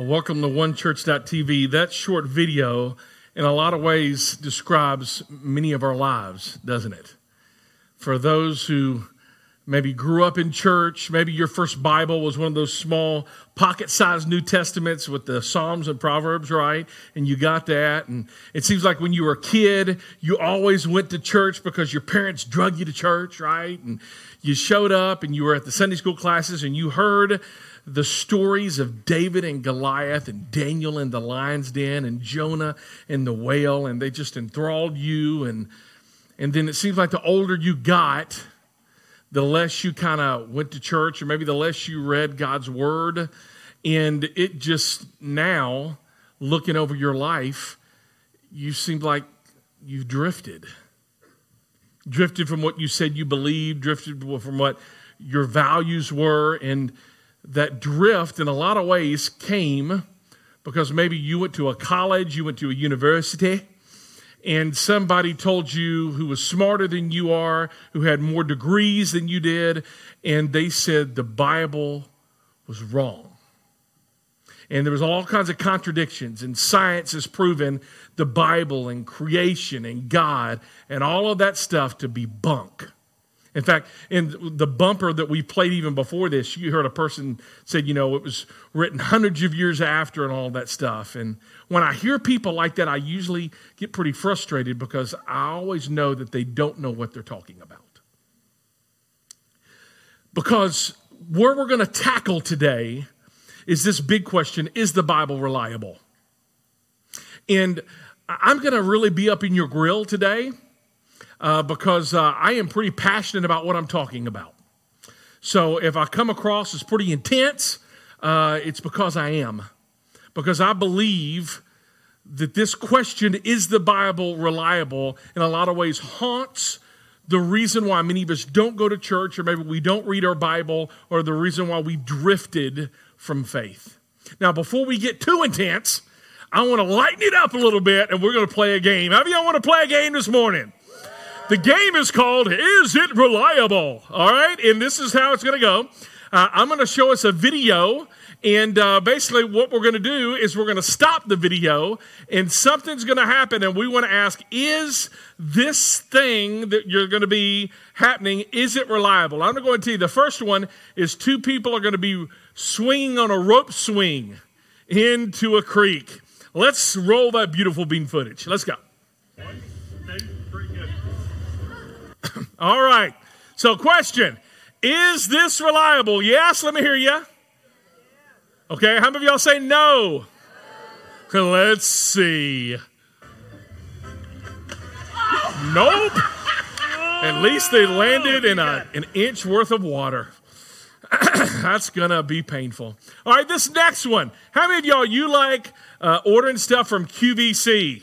Well, welcome to onechurch.tv. That short video, in a lot of ways, describes many of our lives, doesn't it? For those who maybe grew up in church, maybe your first Bible was one of those small pocket sized New Testaments with the Psalms and Proverbs, right? And you got that. And it seems like when you were a kid, you always went to church because your parents drug you to church, right? And you showed up and you were at the Sunday school classes and you heard the stories of David and Goliath and Daniel in the lion's den and Jonah in the whale, and they just enthralled you. And, and then it seems like the older you got, the less you kind of went to church, or maybe the less you read God's word. And it just now, looking over your life, you seem like you've drifted. Drifted from what you said you believed, drifted from what your values were, and that drift in a lot of ways came because maybe you went to a college, you went to a university, and somebody told you who was smarter than you are, who had more degrees than you did, and they said the Bible was wrong. And there was all kinds of contradictions, and science has proven the Bible and creation and God and all of that stuff to be bunk. In fact, in the bumper that we played even before this, you heard a person said, you know, it was written hundreds of years after and all that stuff. And when I hear people like that, I usually get pretty frustrated because I always know that they don't know what they're talking about. Because where we're going to tackle today is this big question is the Bible reliable? And I'm going to really be up in your grill today uh, because uh, I am pretty passionate about what I'm talking about. So if I come across as pretty intense, uh, it's because I am. Because I believe that this question, is the Bible reliable, in a lot of ways haunts the reason why many of us don't go to church, or maybe we don't read our Bible, or the reason why we drifted from faith. Now, before we get too intense, I want to lighten it up a little bit, and we're going to play a game. How of y'all want to play a game this morning? The game is called Is It Reliable? All right, and this is how it's going to go. Uh, I'm going to show us a video, and uh, basically, what we're going to do is we're going to stop the video, and something's going to happen, and we want to ask Is this thing that you're going to be happening, is it reliable? I'm going to go tell you the first one is two people are going to be swinging on a rope swing into a creek. Let's roll that beautiful bean footage. Let's go. All right. So, question Is this reliable? Yes, let me hear you. Okay, how many of y'all say no? Let's see. Nope. At least they landed in a, an inch worth of water. That's gonna be painful. All right, this next one. How many of y'all you like uh, ordering stuff from QVC?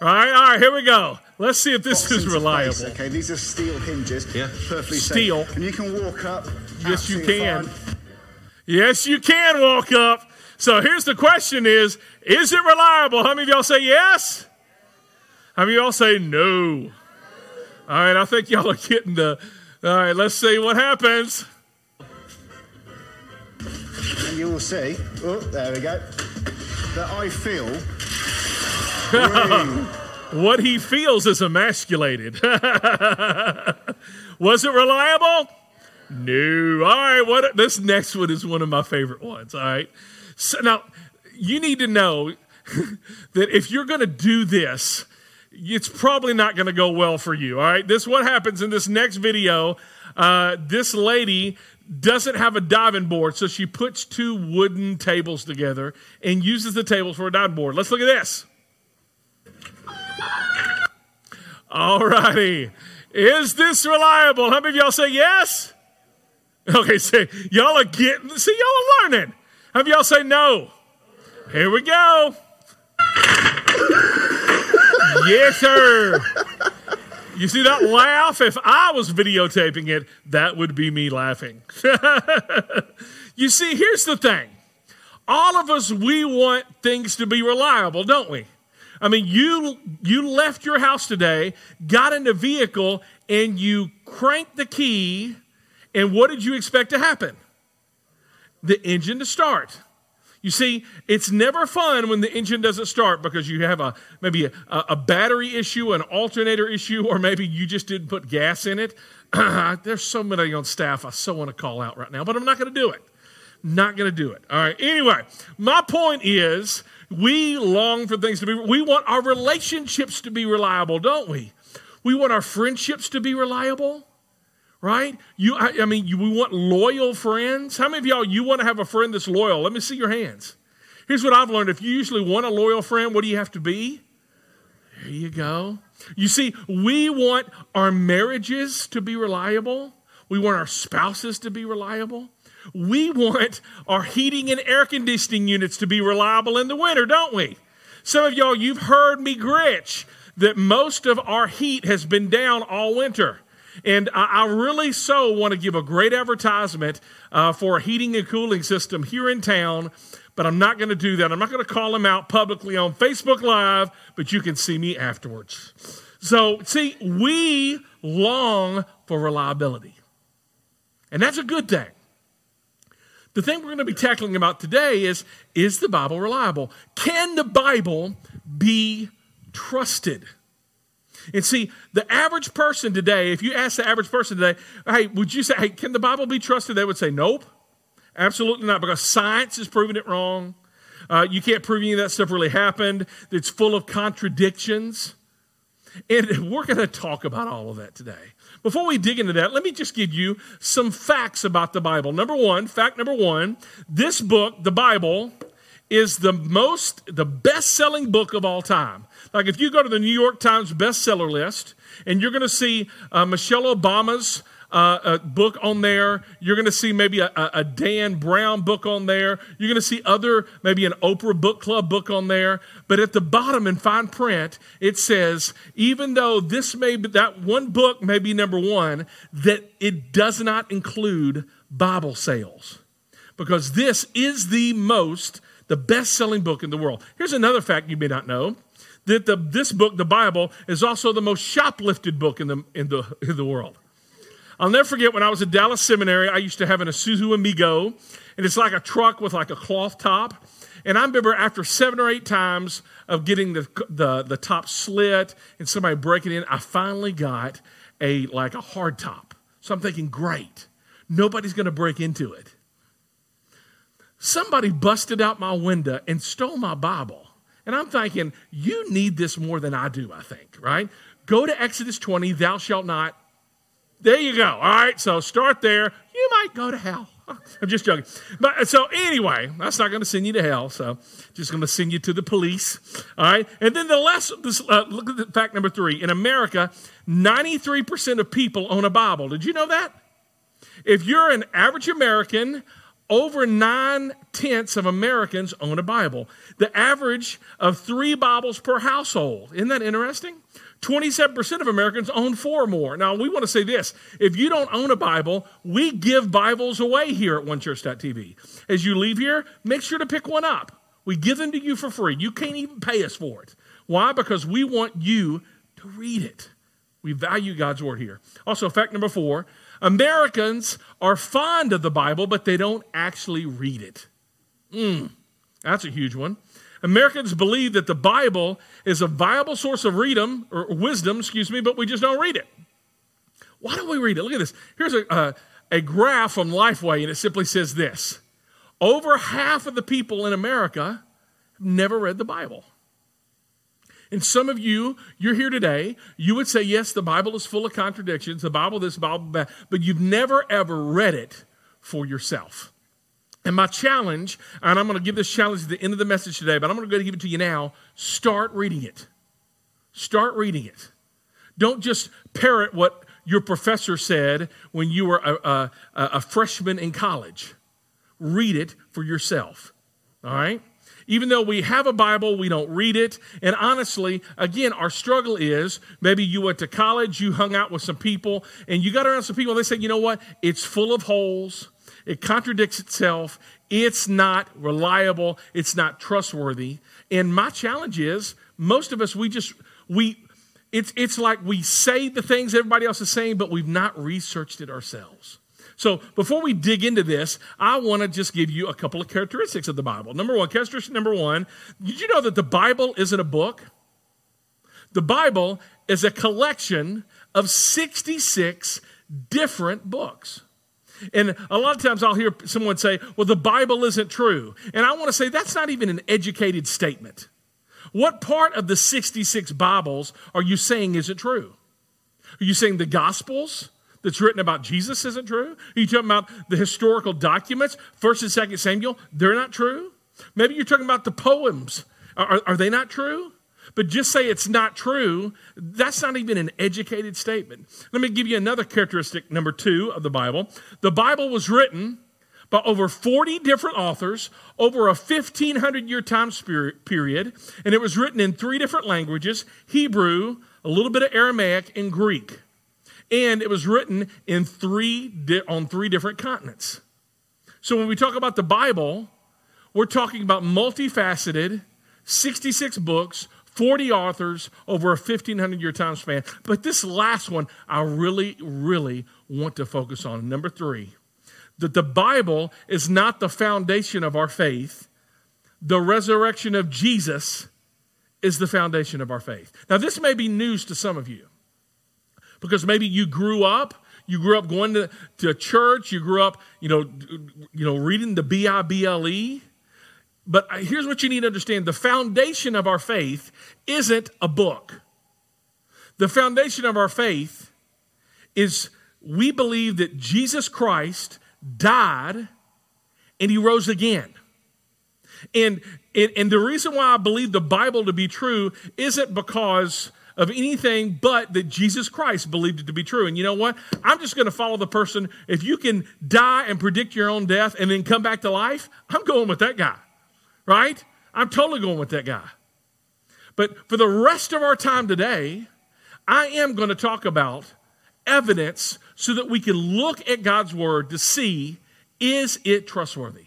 All right, all right, here we go. Let's see if this is reliable. Place, okay, these are steel hinges. Yeah. Perfectly steel. Safe. And you can walk up. Yes, you can. Fine. Yes, you can walk up. So here's the question is, is it reliable? How many of y'all say yes? How many of y'all say no? All right, I think y'all are getting the, all right, let's see what happens. And you will see, oh, there we go, that I feel what he feels is emasculated. Was it reliable? No. All right, what this next one is one of my favorite ones. All right. So now you need to know that if you're going to do this, it's probably not going to go well for you. All right. This what happens in this next video. Uh, this lady doesn't have a diving board, so she puts two wooden tables together and uses the tables for a diving board. Let's look at this. All righty. Is this reliable? How many of y'all say yes? Okay, say y'all are getting, see, y'all are learning. How many y'all say no? Here we go. yes, sir. You see that laugh? If I was videotaping it, that would be me laughing. you see, here's the thing. All of us, we want things to be reliable, don't we? I mean, you you left your house today, got in a vehicle, and you cranked the key, and what did you expect to happen? The engine to start. You see, it's never fun when the engine doesn't start because you have a maybe a, a battery issue, an alternator issue, or maybe you just didn't put gas in it. There's so many on staff I so want to call out right now, but I'm not going to do it. Not going to do it. All right. Anyway, my point is we long for things to be, we want our relationships to be reliable, don't we? We want our friendships to be reliable right? You, I, I mean, you, we want loyal friends. How many of y'all you want to have a friend that's loyal? Let me see your hands. Here's what I've learned: if you usually want a loyal friend, what do you have to be? There you go. You see, we want our marriages to be reliable. We want our spouses to be reliable. We want our heating and air conditioning units to be reliable in the winter, don't we? Some of y'all, you've heard me gritch that most of our heat has been down all winter. And I, really so want to give a great advertisement uh, for a heating and cooling system here in town, but I'm not going to do that. I'm not going to call them out publicly on Facebook Live, but you can see me afterwards. So, see, we long for reliability. And that's a good thing. The thing we're going to be tackling about today is is the Bible reliable? Can the Bible be trusted? And see, the average person today, if you ask the average person today, hey, would you say, hey, can the Bible be trusted? They would say, nope, absolutely not, because science is proving it wrong. Uh, you can't prove any of that stuff really happened. It's full of contradictions. And we're going to talk about all of that today. Before we dig into that, let me just give you some facts about the Bible. Number one, fact number one, this book, the Bible, is the most, the best selling book of all time. Like if you go to the New York Times bestseller list and you're going to see uh, Michelle Obama's uh, book on there. You're going to see maybe a, a, Dan Brown book on there. You're going to see other, maybe an Oprah Book Club book on there. But at the bottom in fine print, it says, even though this may be, that one book may be number one, that it does not include Bible sales. Because this is the most, the best selling book in the world. Here's another fact you may not know that the, this book, the Bible, is also the most shoplifted book in the, in, the, in the world. I'll never forget when I was at Dallas Seminary, I used to have an Isuzu Amigo, and it's like a truck with like a cloth top. And I remember after seven or eight times of getting the, the, the top slit and somebody breaking in, I finally got a like a hard top. So I'm thinking, great, nobody's going to break into it. Somebody busted out my window and stole my Bible. And I'm thinking, you need this more than I do, I think, right? Go to Exodus 20, thou shalt not. There you go. All right, so start there. You might go to hell. I'm just joking. But so anyway, that's not going to send you to hell. So just going to send you to the police. All right. And then the last, this, uh, look at the fact number three. In America, 93% of people own a Bible. Did you know that? If you're an average American, over nine tenths of Americans own a Bible. The average of three Bibles per household. Isn't that interesting? 27% of Americans own four or more. Now, we want to say this if you don't own a Bible, we give Bibles away here at onechurch.tv. As you leave here, make sure to pick one up. We give them to you for free. You can't even pay us for it. Why? Because we want you to read it. We value God's word here. Also, fact number four Americans are fond of the Bible, but they don't actually read it. Mm, that's a huge one. Americans believe that the Bible is a viable source of readom, or wisdom, excuse me, but we just don't read it. Why don't we read it? Look at this. Here's a, a, a graph from Lifeway, and it simply says this Over half of the people in America have never read the Bible. And some of you, you're here today, you would say, yes, the Bible is full of contradictions, the Bible this, Bible that, but you've never ever read it for yourself. And my challenge, and I'm going to give this challenge at the end of the message today, but I'm going to go give it to you now. Start reading it. Start reading it. Don't just parrot what your professor said when you were a, a, a freshman in college. Read it for yourself. All right? Even though we have a Bible, we don't read it. And honestly, again, our struggle is maybe you went to college, you hung out with some people, and you got around some people, and they said, you know what? It's full of holes. It contradicts itself. It's not reliable. It's not trustworthy. And my challenge is most of us, we just, we, it's, it's like we say the things everybody else is saying, but we've not researched it ourselves. So before we dig into this, I want to just give you a couple of characteristics of the Bible. Number one, characteristic number one, did you know that the Bible isn't a book? The Bible is a collection of 66 different books. And a lot of times I'll hear someone say, well, the Bible isn't true. And I want to say that's not even an educated statement. What part of the 66 Bibles are you saying isn't true? Are you saying the Gospels that's written about Jesus isn't true? Are you talking about the historical documents, 1st and 2nd Samuel? They're not true? Maybe you're talking about the poems. Are, are they not true? But just say it's not true, that's not even an educated statement. Let me give you another characteristic, number two of the Bible. The Bible was written by over 40 different authors over a 1500 year time period, and it was written in three different languages Hebrew, a little bit of Aramaic, and Greek. And it was written in three on three different continents. So when we talk about the Bible, we're talking about multifaceted, 66 books 40 authors over a 1500 year time span. But this last one, I really, really want to focus on. Number three, that the Bible is not the foundation of our faith, the resurrection of Jesus is the foundation of our faith. Now, this may be news to some of you because maybe you grew up. You grew up going to, to church. You grew up, you know, you know, reading the B I B L E. But here's what you need to understand the foundation of our faith isn't a book. The foundation of our faith is we believe that Jesus Christ died and he rose again. And, and, and the reason why I believe the Bible to be true isn't because of anything but that Jesus Christ believed it to be true. And you know what? I'm just going to follow the person. If you can die and predict your own death and then come back to life, I'm going with that guy right? I'm totally going with that guy. But for the rest of our time today, I am going to talk about evidence so that we can look at God's word to see is it trustworthy?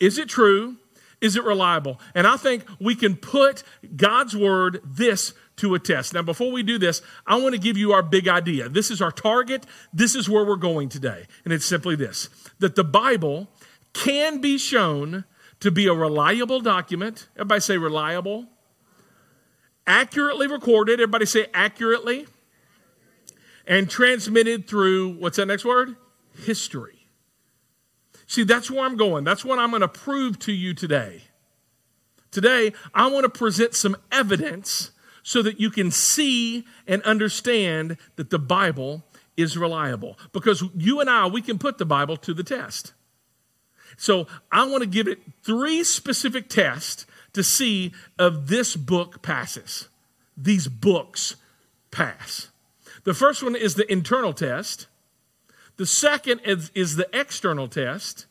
Is it true? Is it reliable? And I think we can put God's word, this, to a test. Now, before we do this, I want to give you our big idea. This is our target. This is where we're going today. And it's simply this that the Bible can be shown to be a reliable document. Everybody say reliable. Accurately recorded. Everybody say accurately. And transmitted through, what's that next word? History. See, that's where I'm going. That's what I'm going to prove to you today. Today, I want to present some evidence so that you can see and understand that the Bible is reliable. Because you and I, we can put the Bible to the test. So I want to give it three specific tests to see if this book passes. These books pass. The first one is the internal test. The second is, is the external test.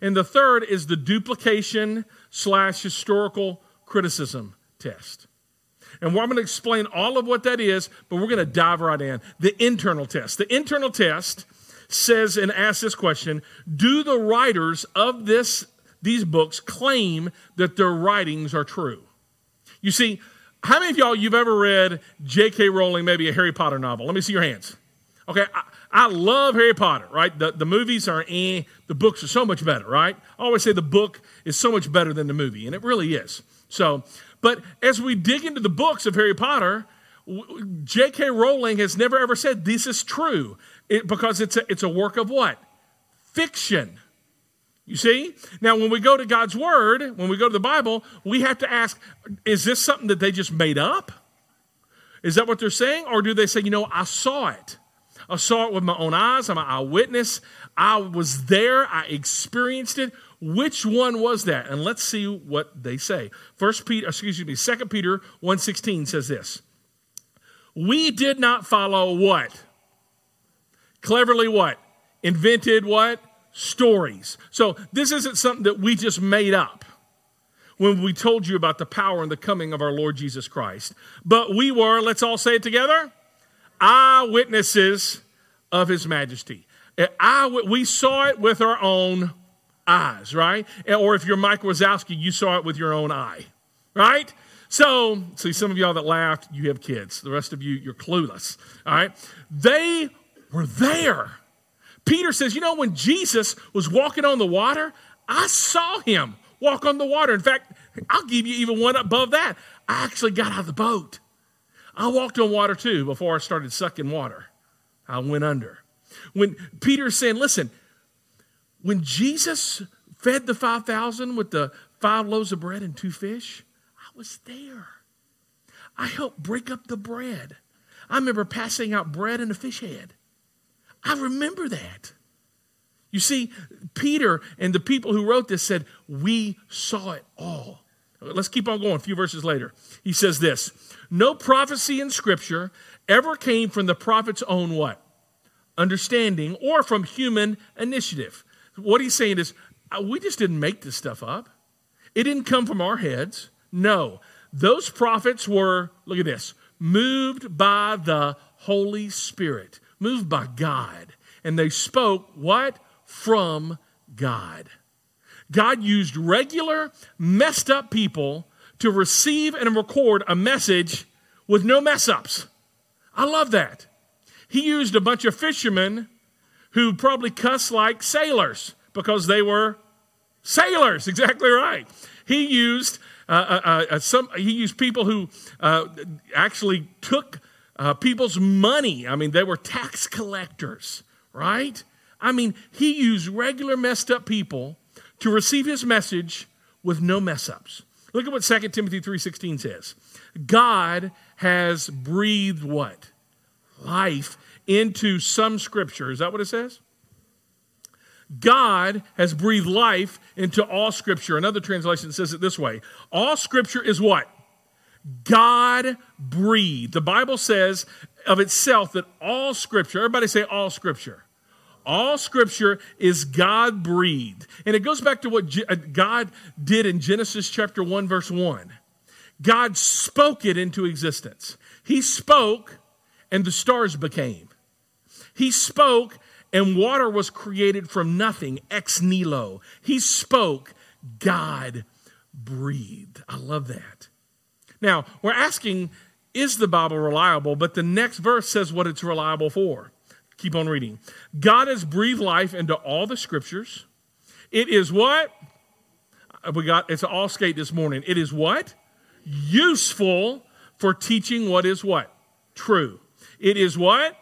And the third is the duplication slash historical criticism test. And I'm going to explain all of what that is, but we're going to dive right in. The internal test. The internal test says and asks this question Do the writers of this, these books claim that their writings are true? You see, how many of y'all you've ever read J.K. Rowling, maybe a Harry Potter novel? Let me see your hands. Okay, I, I love Harry Potter, right? The, the movies are eh, the books are so much better, right? I always say the book is so much better than the movie, and it really is. So, but as we dig into the books of Harry Potter, J.K. Rowling has never ever said this is true it, because it's a, it's a work of what? Fiction. You see? Now, when we go to God's Word, when we go to the Bible, we have to ask is this something that they just made up? Is that what they're saying? Or do they say, you know, I saw it? I saw it with my own eyes. I'm an eyewitness. I was there. I experienced it. Which one was that? And let's see what they say. First Peter, excuse me, Second Peter 1.16 says this. We did not follow what? Cleverly what? Invented what? Stories. So this isn't something that we just made up when we told you about the power and the coming of our Lord Jesus Christ. But we were, let's all say it together, eyewitnesses of his majesty. I, we saw it with our own eyes, right? Or if you're Mike Wazowski, you saw it with your own eye, right? So, see, some of y'all that laughed, you have kids. The rest of you, you're clueless, all right? They were there. Peter says, You know, when Jesus was walking on the water, I saw him walk on the water. In fact, I'll give you even one above that. I actually got out of the boat. I walked on water too before I started sucking water. I went under. When Peter's saying, Listen, when Jesus fed the 5,000 with the five loaves of bread and two fish, I was there. I helped break up the bread. I remember passing out bread and a fish head. I remember that. You see, Peter and the people who wrote this said, We saw it all. Let's keep on going. A few verses later, he says this No prophecy in Scripture ever came from the prophet's own what? Understanding or from human initiative. What he's saying is, we just didn't make this stuff up. It didn't come from our heads. No. Those prophets were, look at this, moved by the Holy Spirit, moved by God. And they spoke what? From God. God used regular, messed up people to receive and record a message with no mess ups. I love that. He used a bunch of fishermen who probably cuss like sailors because they were sailors. Exactly right. He used uh, uh, uh, uh some. He used people who actually took people's money. I mean, they were tax collectors, right? I mean, he used regular messed up people to receive his message with no mess ups. Look at what 2 Timothy 3:16 says. God has breathed what? Life into some scripture. Is that what it says? God has breathed life into all scripture. Another translation says it this way All scripture is what? God breathed. The Bible says of itself that all scripture, everybody say all scripture. All scripture is God breathed. And it goes back to what uh, God did in Genesis chapter 1, verse 1. God spoke it into existence. He spoke, and the stars became. He spoke, and water was created from nothing, ex nihilo. He spoke, God breathed. I love that. Now, we're asking, is the Bible reliable? But the next verse says what it's reliable for. Keep on reading. God has breathed life into all the scriptures. It is what? Uh, we got it's all skate this morning. It is what? Useful for teaching what is what? True. It is what?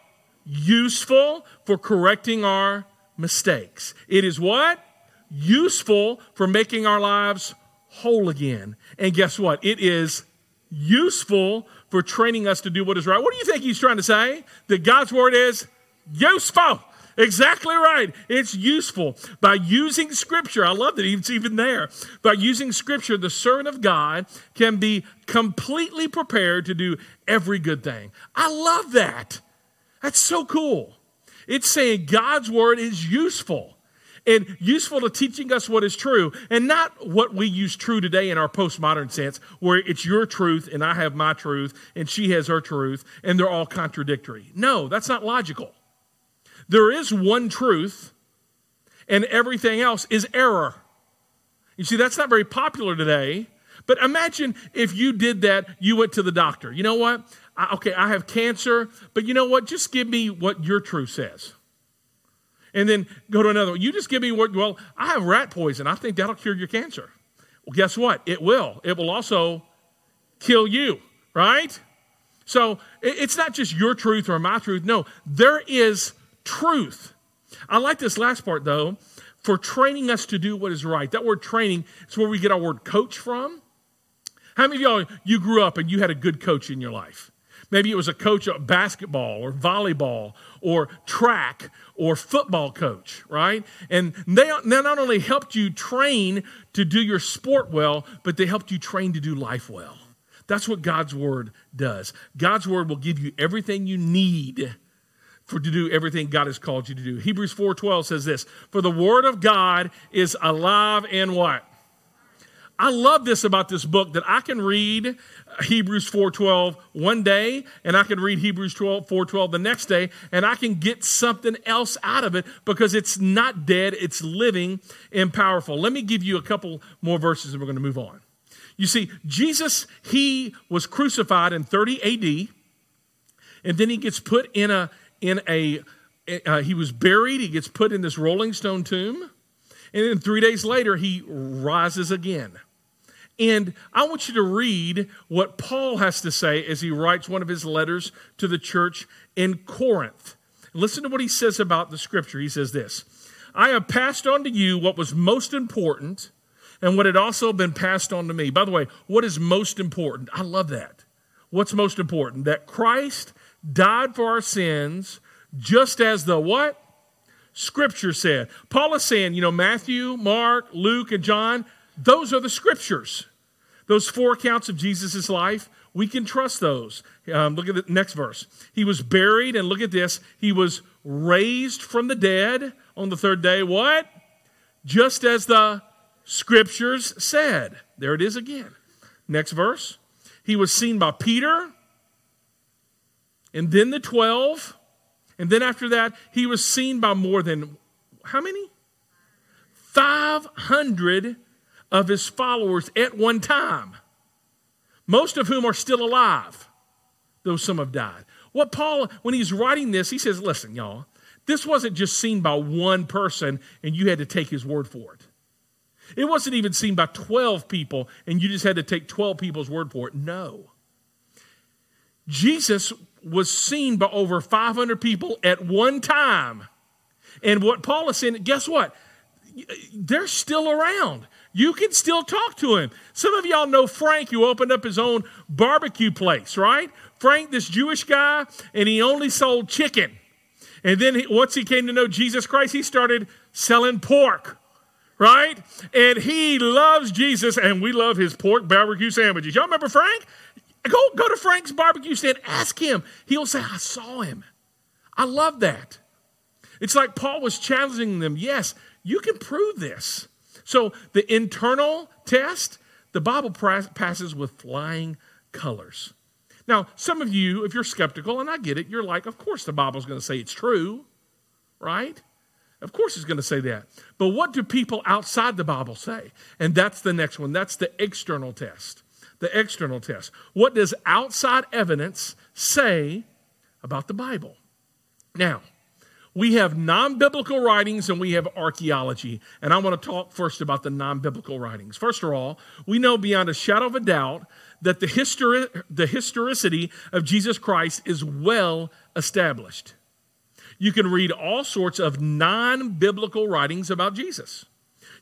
Useful for correcting our mistakes. It is what? Useful for making our lives whole again. And guess what? It is useful for training us to do what is right. What do you think he's trying to say? That God's word is useful. Exactly right. It's useful. By using Scripture, I love that it's even there. By using Scripture, the servant of God can be completely prepared to do every good thing. I love that. That's so cool. It's saying God's word is useful and useful to teaching us what is true and not what we use true today in our postmodern sense, where it's your truth and I have my truth and she has her truth and they're all contradictory. No, that's not logical. There is one truth and everything else is error. You see, that's not very popular today. But imagine if you did that, you went to the doctor. You know what? Okay, I have cancer, but you know what? Just give me what your truth says. And then go to another one. You just give me what, well, I have rat poison. I think that'll cure your cancer. Well, guess what? It will. It will also kill you, right? So it's not just your truth or my truth. No, there is truth. I like this last part, though, for training us to do what is right. That word training is where we get our word coach from. How many of y'all, you grew up and you had a good coach in your life? Maybe it was a coach of basketball or volleyball or track or football coach, right? And they, they not only helped you train to do your sport well, but they helped you train to do life well. That's what God's word does. God's word will give you everything you need for to do everything God has called you to do. Hebrews 4:12 says this, "For the word of God is alive and what? I love this about this book that I can read Hebrews 4:12 one day and I can read Hebrews 12 4:12 the next day and I can get something else out of it because it's not dead, it's living and powerful. Let me give you a couple more verses and we're going to move on. You see, Jesus he was crucified in 30 AD and then he gets put in a in a uh, he was buried. He gets put in this rolling stone tomb. And then three days later, he rises again. And I want you to read what Paul has to say as he writes one of his letters to the church in Corinth. Listen to what he says about the scripture. He says this I have passed on to you what was most important and what had also been passed on to me. By the way, what is most important? I love that. What's most important? That Christ died for our sins just as the what? Scripture said. Paul is saying, you know, Matthew, Mark, Luke, and John, those are the scriptures. Those four accounts of Jesus' life, we can trust those. Um, look at the next verse. He was buried, and look at this. He was raised from the dead on the third day. What? Just as the scriptures said. There it is again. Next verse. He was seen by Peter, and then the 12. And then after that, he was seen by more than how many? 500 of his followers at one time, most of whom are still alive, though some have died. What Paul, when he's writing this, he says, listen, y'all, this wasn't just seen by one person and you had to take his word for it. It wasn't even seen by 12 people and you just had to take 12 people's word for it. No. Jesus was seen by over 500 people at one time. And what Paul is saying, guess what? They're still around. You can still talk to him. Some of y'all know Frank, who opened up his own barbecue place, right? Frank, this Jewish guy, and he only sold chicken. And then he, once he came to know Jesus Christ, he started selling pork, right? And he loves Jesus, and we love his pork barbecue sandwiches. Y'all remember Frank? Go, go to Frank's barbecue stand, ask him. He'll say, I saw him. I love that. It's like Paul was challenging them. Yes, you can prove this. So the internal test, the Bible passes with flying colors. Now, some of you, if you're skeptical, and I get it, you're like, of course the Bible's going to say it's true, right? Of course it's going to say that. But what do people outside the Bible say? And that's the next one. That's the external test. The external test. What does outside evidence say about the Bible? Now, we have non biblical writings and we have archaeology. And I want to talk first about the non biblical writings. First of all, we know beyond a shadow of a doubt that the, histori- the historicity of Jesus Christ is well established. You can read all sorts of non biblical writings about Jesus.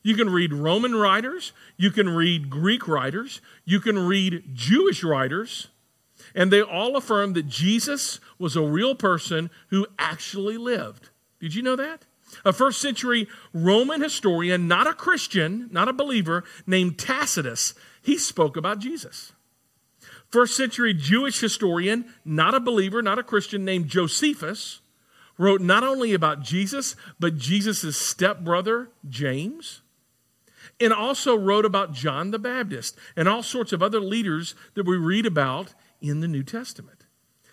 You can read Roman writers, you can read Greek writers, you can read Jewish writers, and they all affirm that Jesus was a real person who actually lived. Did you know that? A first century Roman historian, not a Christian, not a believer, named Tacitus, he spoke about Jesus. First century Jewish historian, not a believer, not a Christian, named Josephus, wrote not only about Jesus, but Jesus' stepbrother, James, and also wrote about John the Baptist and all sorts of other leaders that we read about in the New Testament.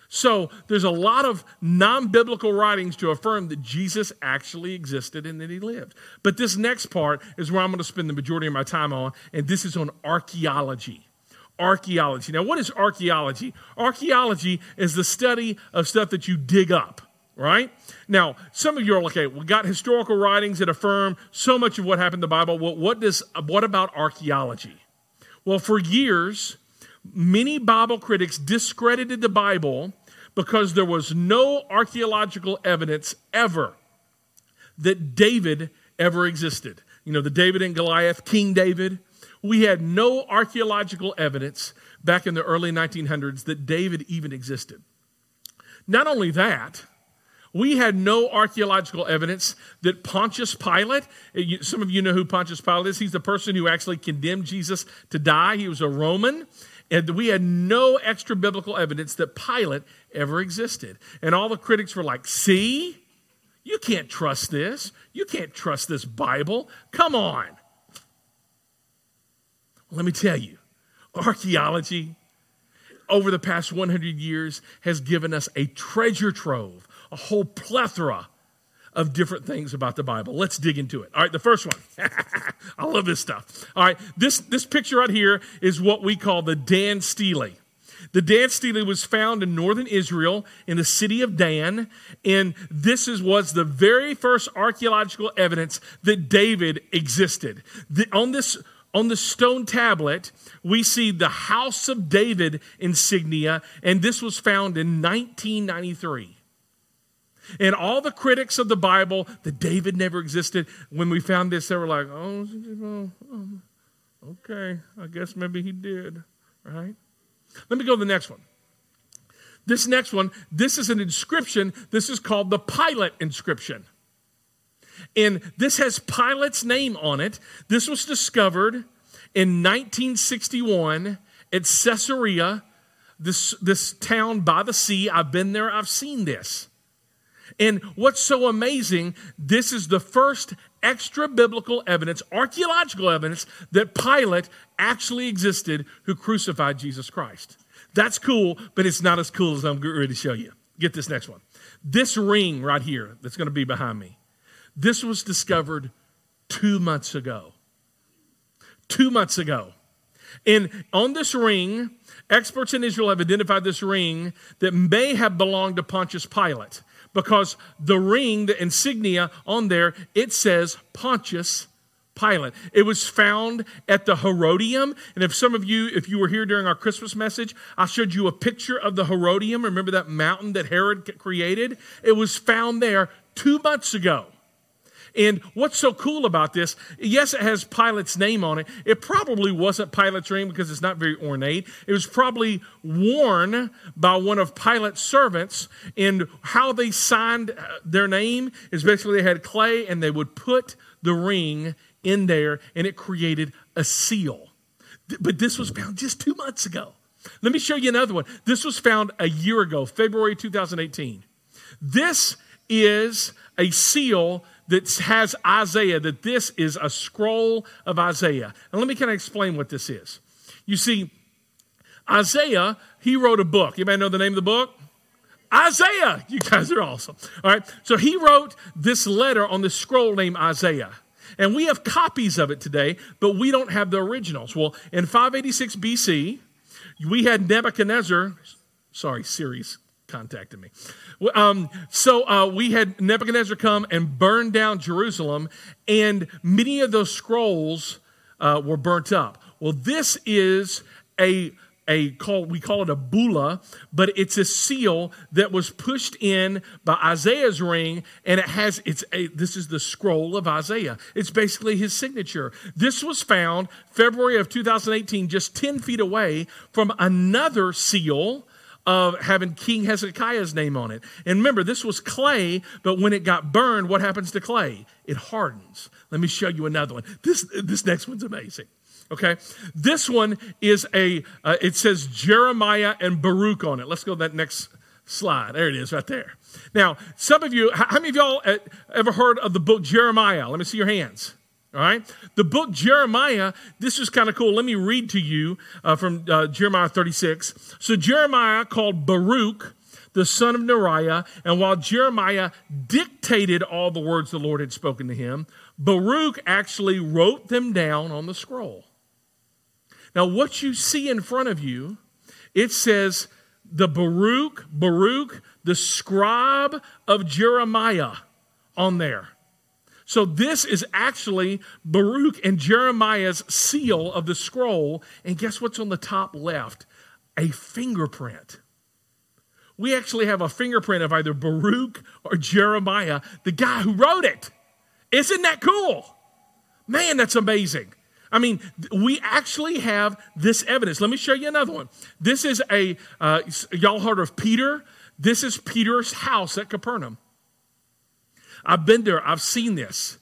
So there's a lot of non biblical writings to affirm that Jesus actually existed and that he lived. But this next part is where I'm going to spend the majority of my time on, and this is on archaeology. Archaeology. Now, what is archaeology? Archaeology is the study of stuff that you dig up right? Now, some of you are like, okay, we got historical writings that affirm so much of what happened in the Bible. Well, what does what about archaeology? Well, for years, many Bible critics discredited the Bible because there was no archaeological evidence ever that David ever existed. You know, the David and Goliath, King David. We had no archaeological evidence back in the early 1900s that David even existed. Not only that, we had no archaeological evidence that Pontius Pilate, eh, some of you know who Pontius Pilate is, he's the person who actually condemned Jesus to die. He was a Roman. And we had no extra biblical evidence that Pilate ever existed. And all the critics were like, see, you can't trust this. You can't trust this Bible. Come on. Let me tell you, archaeology over the past 100 years has given us a treasure trove, a whole plethora of different things about the Bible. Let's dig into it. All right, the first one. I love this stuff. All right, this, this picture right here is what we call the Dan stele. The Dan stele was found in northern Israel in the city of Dan, and this is, was the very first archaeological evidence that David existed. The, on this on the stone tablet, we see the House of David insignia, and this was found in 1993. And all the critics of the Bible that David never existed, when we found this, they were like, oh, um, okay, I guess maybe he did, right? Let me go to the next one. This next one, this is an inscription. This is called the Pilate inscription. And this has Pilate's name on it. This was discovered in 1961 at Caesarea, this, this town by the sea. I've been there, I've seen this. And what's so amazing, this is the first extra biblical evidence, archaeological evidence, that Pilate actually existed who crucified Jesus Christ. That's cool, but it's not as cool as I'm ready to show you. Get this next one. This ring right here that's going to be behind me, this was discovered two months ago. Two months ago. And on this ring, experts in Israel have identified this ring that may have belonged to Pontius Pilate because the ring, the insignia on there, it says Pontius Pilate. It was found at the Herodium. And if some of you, if you were here during our Christmas message, I showed you a picture of the Herodium. Remember that mountain that Herod created? It was found there two months ago. And what's so cool about this, yes, it has Pilate's name on it. It probably wasn't Pilate's ring because it's not very ornate. It was probably worn by one of Pilate's servants. And how they signed uh, their name is basically they had clay and they would put the ring in there and it created a seal. But this was found just two months ago. Let me show you another one. This was found a year ago, February 2018. This is a seal that has Isaiah, that this is a scroll of Isaiah. And let me kind of explain what this is. You see, Isaiah, he wrote a book. May know the name of the book? Isaiah. You guys are awesome. All right. So he wrote this letter on this scroll named Isaiah. And we have copies of it today, but we don't have the originals. Well, in 586 BC, we had Nebuchadnezzar, sorry, Siri contacted me. Um, so uh, we had Nebuchadnezzar come and burn down Jerusalem, and many of those scrolls uh, were burnt up. Well, this is a a call we call it a bulla but it's a seal that was pushed in by Isaiah's ring, and it has it's a this is the scroll of Isaiah. It's basically his signature. This was found February of 2018, just 10 feet away from another seal of having King Hezekiah's name on it. And remember, this was clay, but when it got burned, what happens to clay? It hardens. Let me show you another one. This, this next one's amazing. Okay, this one is a, uh, it says Jeremiah and Baruch on it. Let's go to that next slide. There it is right there. Now, some of you, how many of y'all uh, ever heard of the book Jeremiah? Let me see your hands. All right. The book Jeremiah, this is kind of cool. Let me read to you uh, from uh, Jeremiah 36. So Jeremiah called Baruch, the son of Neriah, and while Jeremiah dictated all the words the Lord had spoken to him, Baruch actually wrote them down on the scroll. Now, what you see in front of you, it says the Baruch, Baruch, the scribe of Jeremiah on there. So this is actually Baruch and Jeremiah's seal of the scroll. And guess what's on the top left? A fingerprint. We actually have a fingerprint of either Baruch or Jeremiah, the guy who wrote it. Isn't that cool? Man, that's amazing. I mean, we actually have this evidence. Let me show you another one. This is a, uh, y'all heard of Peter? This is Peter's house at Capernaum. I've been there, I've seen this.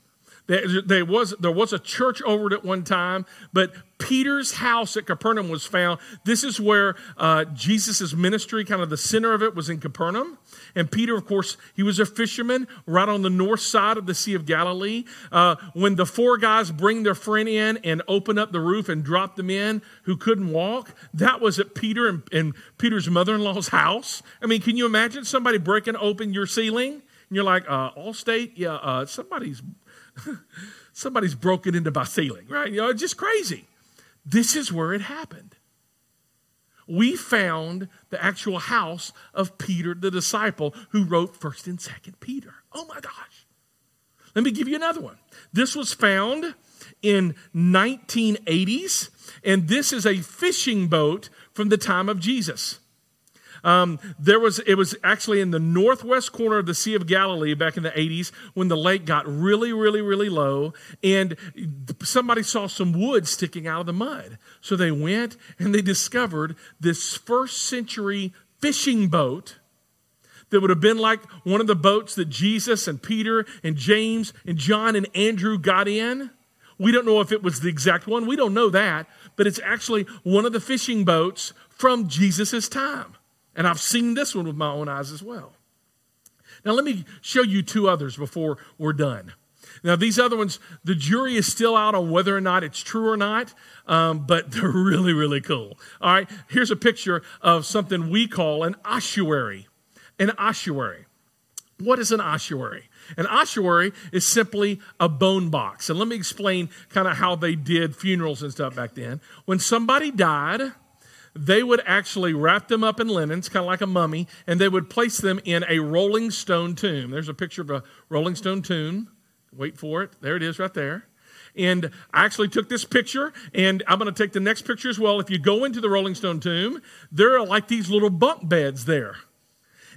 There, was, there was a church over it at one time, but Peter's house at Capernaum was found. This is where uh, Jesus' ministry, kind of the center of it, was in Capernaum. And Peter, of course, he was a fisherman right on the north side of the Sea of Galilee. Uh, when the four guys bring their friend in and open up the roof and drop them in who couldn't walk, that was at Peter and, and Peter's mother in law's house. I mean, can you imagine somebody breaking open your ceiling? And you're like, uh, Allstate? Yeah, uh, somebody's somebody's broken into my ceiling, right? You know, it's just crazy. This is where it happened. we found the actual house of Peter the disciple who wrote 1st and 2nd Peter. Oh my gosh. Let me give you another one. This was found in 1980s and this is a fishing boat from the time of Jesus. Um, there was it was actually in the northwest corner of the Sea of Galilee back in the 80s when the lake got really, really, really low, and somebody saw some wood sticking out of the mud. So they went and they discovered this first century fishing boat that would have been like one of the boats that Jesus and Peter and James and John and Andrew got in. We don't know if it was the exact one. We don't know that, but it's actually one of the fishing boats from Jesus' time. And I've seen this one with my own eyes as well. Now, let me show you two others before we're done. Now, these other ones, the jury is still out on whether or not it's true or not, um, but they're really, really cool. All right, here's a picture of something we call an ossuary. An ossuary. What is an ossuary? An ossuary is simply a bone box. And let me explain kind of how they did funerals and stuff back then. When somebody died, they would actually wrap them up in linens, kind of like a mummy, and they would place them in a rolling stone tomb. There's a picture of a rolling stone tomb. Wait for it. There it is right there. And I actually took this picture, and I'm going to take the next picture as well. If you go into the Rolling Stone tomb, there are like these little bunk beds there.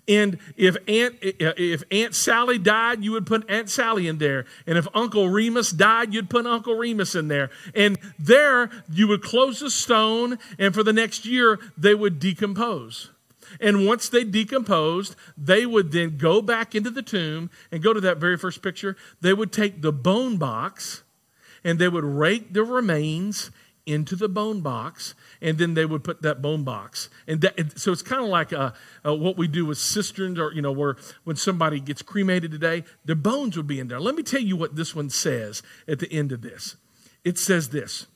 And if Aunt, if Aunt Sally died, you would put Aunt Sally in there. And if Uncle Remus died, you'd put Uncle Remus in there. And there you would close the stone, and for the next year, they would decompose. And once they decomposed, they would then go back into the tomb and go to that very first picture. They would take the bone box and they would rake the remains into the bone box, and then they would put that bone box. And, that, so it's kind of like a, a, what we do with cisterns, or you know, where when somebody gets cremated today, their bones would be in there. Let me tell you what this one says at the end of this. It says this.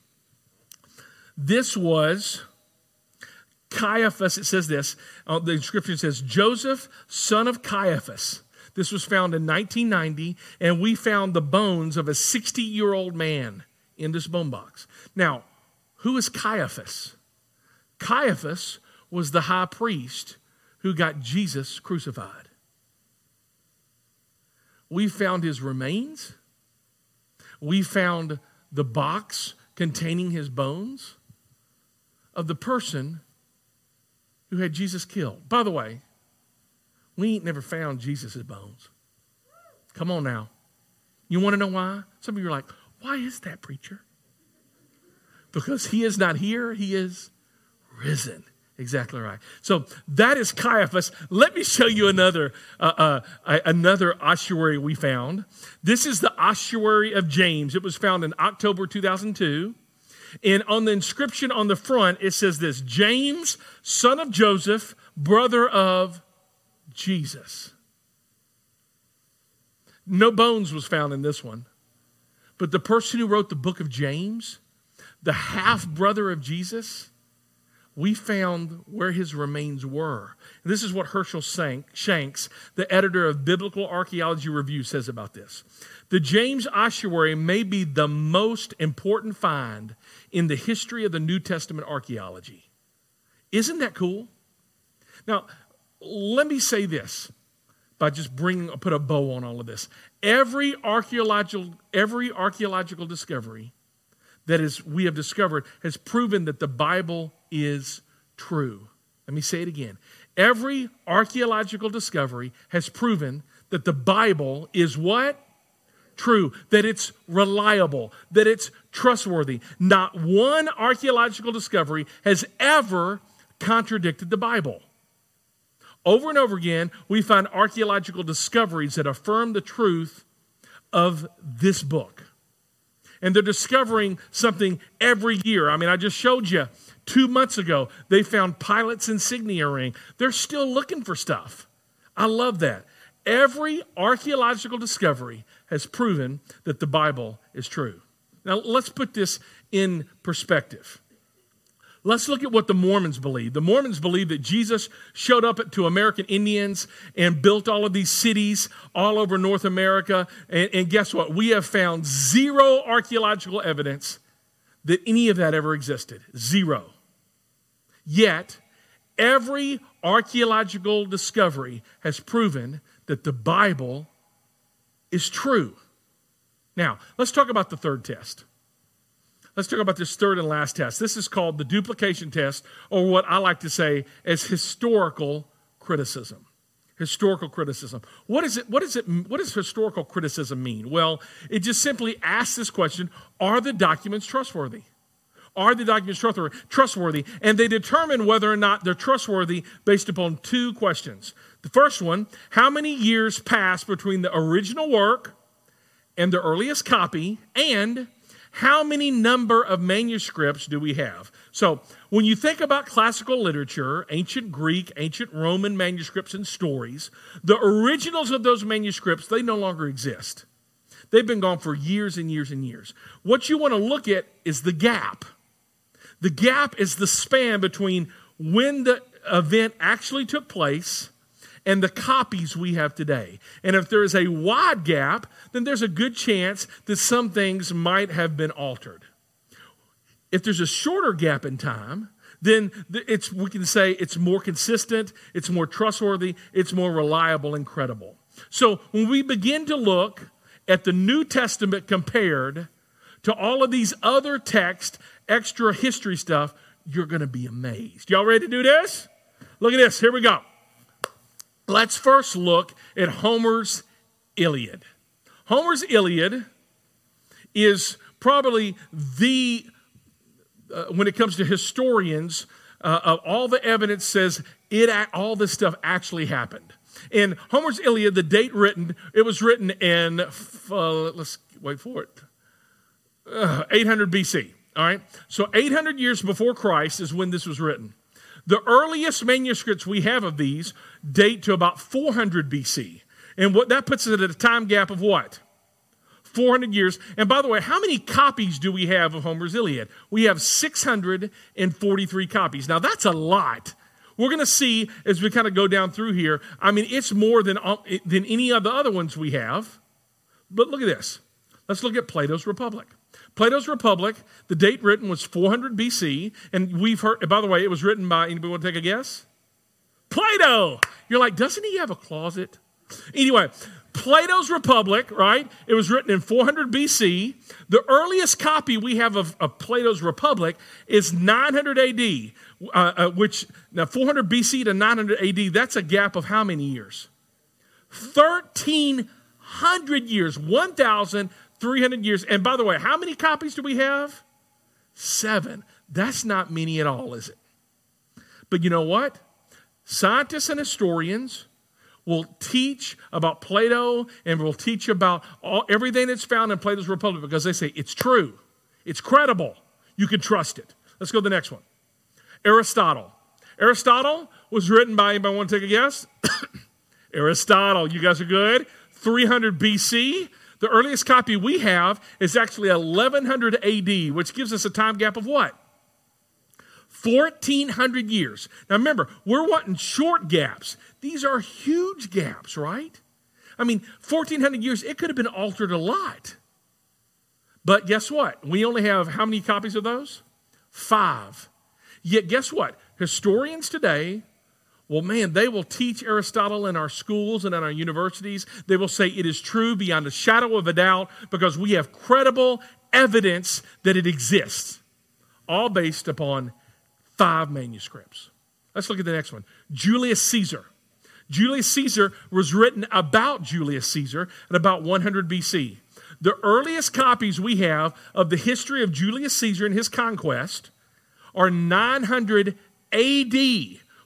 This was Caiaphas. It says this. Uh, the inscription says Joseph, son of Caiaphas. This was found in 1990, and we found the bones of a 60 year old man in this bone box. Now, who is Caiaphas? Caiaphas was the high priest who got Jesus crucified. We found his remains. We found the box containing his bones of the person who had Jesus killed. By the way, we ain't never found Jesus' bones. Come on now. You want to know why? Some of you are like, why is that, preacher? Because he is not here, he is risen. Exactly right. So that is Caiaphas. Let me show you another uh, uh, another ossuary we found. This is the ossuary of James. It was found in October 2002. And on the inscription on the front, it says this James, son of Joseph, brother of Jesus. No bones was found in this one. But the person who wrote the book of James the half brother of Jesus, we found where his remains were. And this is what Hershel Shanks, the editor of Biblical Archaeology Review, says about this. The James ossuary may be the most important find in the history of the New Testament archaeology. Isn't that cool? Now, let me say this by just bringing put a bow on all of this. Every archaeological every archaeological discovery that is we have discovered has proven that the Bible is true. Let me say it again. Every archaeological discovery has proven that the Bible is what? True, that it's reliable, that it's trustworthy. Not one archaeological discovery has ever contradicted the Bible. Over and over again, we find archaeological discoveries that affirm the truth of this book and they're discovering something every year. I mean, I just showed you two months ago, they found Pilate's insignia ring. They're still looking for stuff. I love that. Every archaeological discovery has proven that the Bible is true. Now, let's put this in perspective. Let's look at what the Mormons believe. The Mormons believe that Jesus showed up to American Indians and built all of these cities all over North America. And, and, guess what? We have found zero archaeological evidence that any of that ever existed. Zero. Yet, every archaeological discovery has proven that the Bible is true. Now, let's talk about the third test. Let's talk about this third and last test. This is called the duplication test, or what I like to say as historical criticism. Historical criticism. What is it? What is it? What does historical criticism mean? Well, it just simply asks this question: Are the documents trustworthy? Are the documents trustworthy? And they determine whether or not they're trustworthy based upon two questions. The first one: How many years passed between the original work and the earliest copy, and how many number of manuscripts do we have? So, when you think about classical literature, ancient Greek, ancient Roman manuscripts and stories, the originals of those manuscripts, they no longer exist. They've been gone for years and years and years. What you want to look at is the gap. The gap is the span between when the event actually took place and the copies we have today. And if there is a wide gap, then there's a good chance that some things might have been altered. If there's a shorter gap in time, then it's, we can say it's more consistent, it's more trustworthy, it's more reliable and credible. So when we begin to look at the New Testament compared to all of these other texts, extra history stuff, you're going to be amazed. Y'all ready to do this? Look at this. Here we go. Let's first look at Homer's Iliad. Homer's Iliad is probably the, uh, when it comes to historians, uh, uh, all the evidence says it, all this stuff actually happened. In Homer's Iliad, the date written, it was written in, uh, let's wait for it, uh, 800 BC. All right? So 800 years before Christ is when this was written. The earliest manuscripts we have of these date to about 400 BC. And what that puts us at a time gap of what? 400 years. And by the way, how many copies do we have of Homer's Iliad? We have 643 copies. Now, that's a lot. We're going to see as we kind of go down through here. I mean, it's more than, than any of the other ones we have. But look at this. Let's look at Plato's Republic. Plato's Republic, the date written was 400 BC, and we've heard, by the way, it was written by, anybody want to take a guess? Plato! You're like, doesn't he have a closet? Anyway, Plato's Republic, right? It was written in 400 BC. The earliest copy we have of, of Plato's Republic is 900 AD, uh, uh, which, now 400 BC to 900 AD, that's a gap of how many years? 1,300 years, 1,300 years. And by the way, how many copies do we have? Seven. That's not many at all, is it? But you know what? Scientists and historians will teach about Plato and will teach about all, everything that's found in Plato's Republic because they say it's true, it's credible, you can trust it. Let's go to the next one. Aristotle. Aristotle was written by anybody want to take a guess? Aristotle, you guys are good. 300 BC. The earliest copy we have is actually 1100 AD, which gives us a time gap of what? 1,400 years. Now remember, we're wanting short gaps. These are huge gaps, right? I mean, 1,400 years, it could have been altered a lot. But guess what? We only have how many copies of those? Five. Yet, guess what? Historians today, well, man, they will teach Aristotle in our schools and in our universities. They will say it is true beyond a shadow of a doubt because we have credible evidence that it exists, all based upon five manuscripts. Let's look at the next one Julius Caesar. Julius Caesar was written about Julius Caesar at about 100 BC. The earliest copies we have of the history of Julius Caesar and his conquest are 900 AD,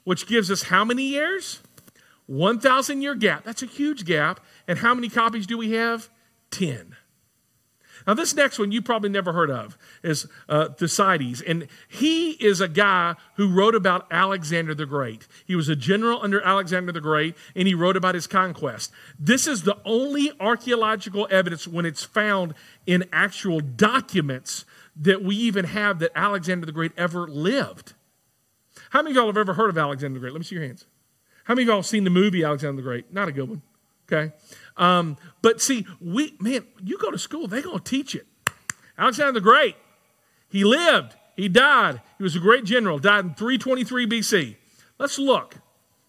which gives us how many years? 1,000 year gap. That's a huge gap. And how many copies do we have? 10. Now, this next one you probably never heard of is uh, Thucydides. And he is a guy who wrote about Alexander the Great. He was a general under Alexander the Great, and he wrote about his conquest. This is the only archaeological evidence when it's found in actual documents that we even have that Alexander the Great ever lived. How many of y'all have ever heard of Alexander the Great? Let me see your hands. How many of y'all have seen the movie Alexander the Great? Not a good one. Okay. Um, but see, we man, you go to school, they're gonna teach it. Alexander the Great, he lived, he died, he was a great general, died in 323 BC. Let's look.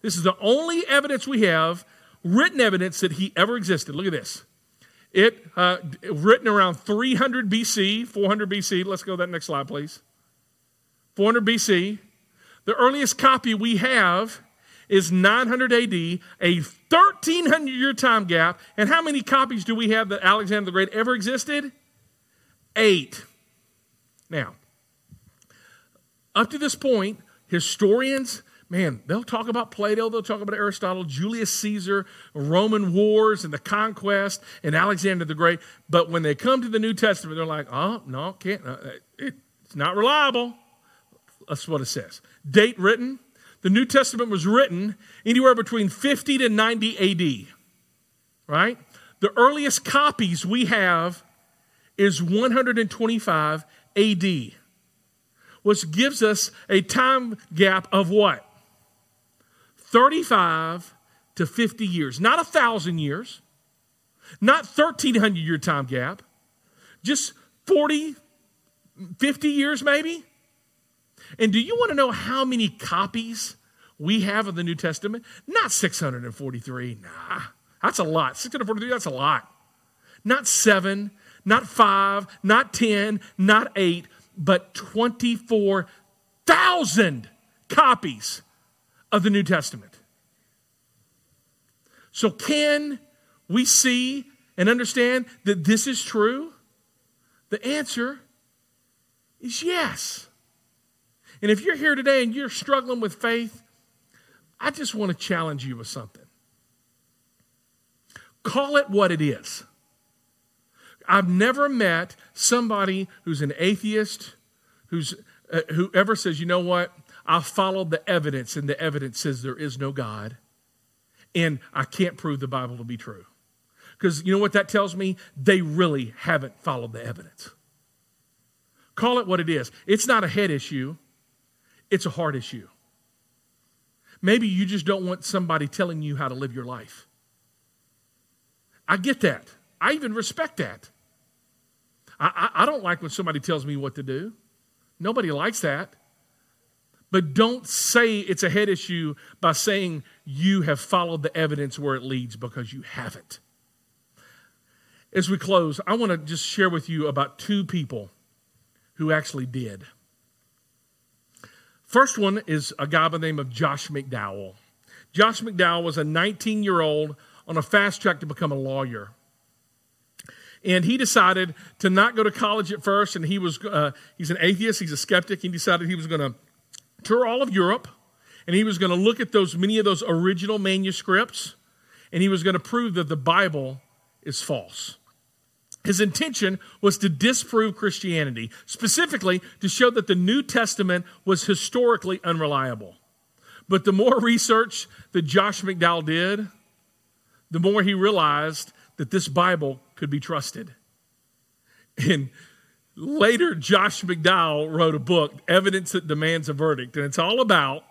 This is the only evidence we have, written evidence that he ever existed. Look at this. It uh, written around 300 BC, 400 BC. Let's go that next slide, please. 400 BC. The earliest copy we have is 900 AD, a 1300 year time gap. And how many copies do we have that Alexander the Great ever existed? Eight. Now, up to this point, historians, man, they'll talk about Plato, they'll talk about Aristotle, Julius Caesar, Roman wars and the conquest, and Alexander the Great. But when they come to the New Testament, they're like, oh, no, can't. Uh, it's not reliable. That's what it says. Date written. The New Testament was written anywhere between 50 to 90 AD, right? The earliest copies we have is 125 AD, which gives us a time gap of what? 35 to 50 years. Not a thousand years, not 1300 year time gap, just 40, 50 years maybe. And do you want to know how many copies we have of the New Testament? Not 643. Nah, that's a lot. 643, that's a lot. Not seven, not five, not 10, not eight, but 24,000 copies of the New Testament. So, can we see and understand that this is true? The answer is yes. And if you're here today and you're struggling with faith, I just want to challenge you with something. Call it what it is. I've never met somebody who's an atheist, who's uh, whoever says, you know what, I followed the evidence, and the evidence says there is no God, and I can't prove the Bible to be true. Because you know what that tells me? They really haven't followed the evidence. Call it what it is. It's not a head issue, it's a hard issue. Maybe you just don't want somebody telling you how to live your life. I get that. I even respect that. I, I, I, don't like when somebody tells me what to do. Nobody likes that. But don't say it's a head issue by saying you have followed the evidence where it leads because you haven't. As we close, I want to just share with you about two people who actually did. First one is a guy by the name of Josh McDowell. Josh McDowell was a 19 year old on a fast track to become a lawyer. And he decided to not go to college at first, and he was uh, he's an atheist, he's a skeptic. He decided he was going to tour all of Europe, and he was going to look at those many of those original manuscripts, and he was going to prove that the Bible is false. His intention was to disprove Christianity, specifically to show that the New Testament was historically unreliable. But the more research that Josh McDowell did, the more he realized that this Bible could be trusted. And later, Josh McDowell wrote a book, Evidence That Demands a Verdict, and it's all about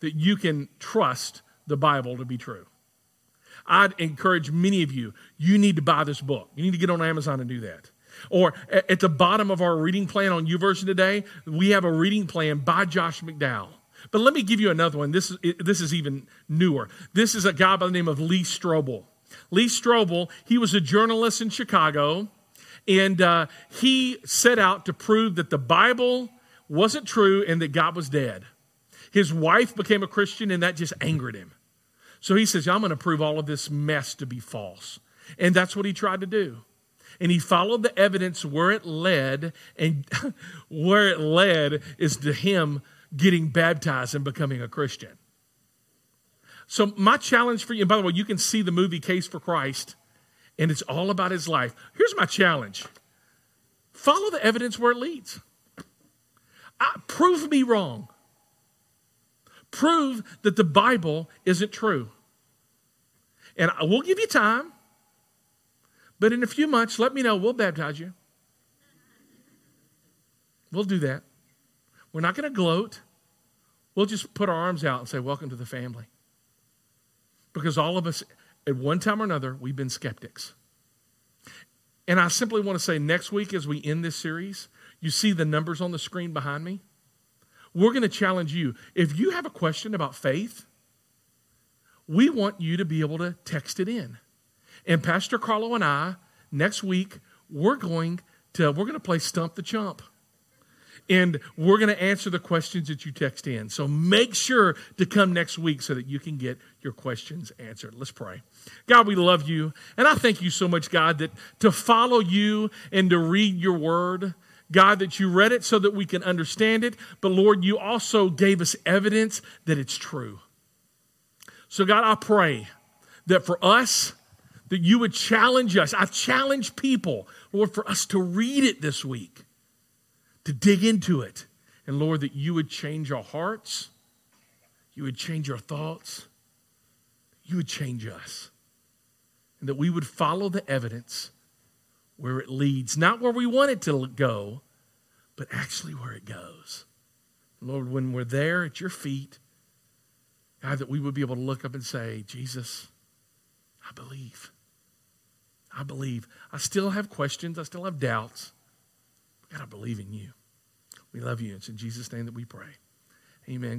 that you can trust the Bible to be true. I'd encourage many of you, you need to buy this book. You need to get on Amazon and do that. Or at the bottom of our reading plan on YouVersion today, we have a reading plan by Josh McDowell. But let me give you another one. This is, this is even newer. This is a guy by the name of Lee Strobel. Lee Strobel, he was a journalist in Chicago, and uh, he set out to prove that the Bible wasn't true and that God was dead. His wife became a Christian, and that just angered him. So he says, I'm going to prove all of this mess to be false. And that's what he tried to do. And he followed the evidence where it led, and where it led is to him getting baptized and becoming a Christian. So, my challenge for you, and by the way, you can see the movie Case for Christ, and it's all about his life. Here's my challenge follow the evidence where it leads. I, prove me wrong. Prove that the Bible isn't true. And we'll give you time. But in a few months, let me know. We'll baptize you. We'll do that. We're not going to gloat. We'll just put our arms out and say, Welcome to the family. Because all of us, at one time or another, we've been skeptics. And I simply want to say next week, as we end this series, you see the numbers on the screen behind me. We're going to challenge you. If you have a question about faith, we want you to be able to text it in. And Pastor Carlo and I, next week, we're going to we're going to play Stump the Chump. And we're going to answer the questions that you text in. So make sure to come next week so that you can get your questions answered. Let's pray. God, we love you. And I thank you so much, God, that to follow you and to read your word, God, that you read it so that we can understand it. But Lord, you also gave us evidence that it's true. So, God, I pray that for us, that you would challenge us. I challenge people, Lord, for us to read it this week, to dig into it. And Lord, that you would change our hearts, you would change our thoughts, you would change us. And that we would follow the evidence where it leads, not where we want it to go, but actually where it goes. Lord, when we're there at your feet, God, that we would be able to look up and say, Jesus, I believe. I believe. I still have questions. I still have doubts. God, I believe in you. We love you. It's in Jesus' name that we pray. Amen.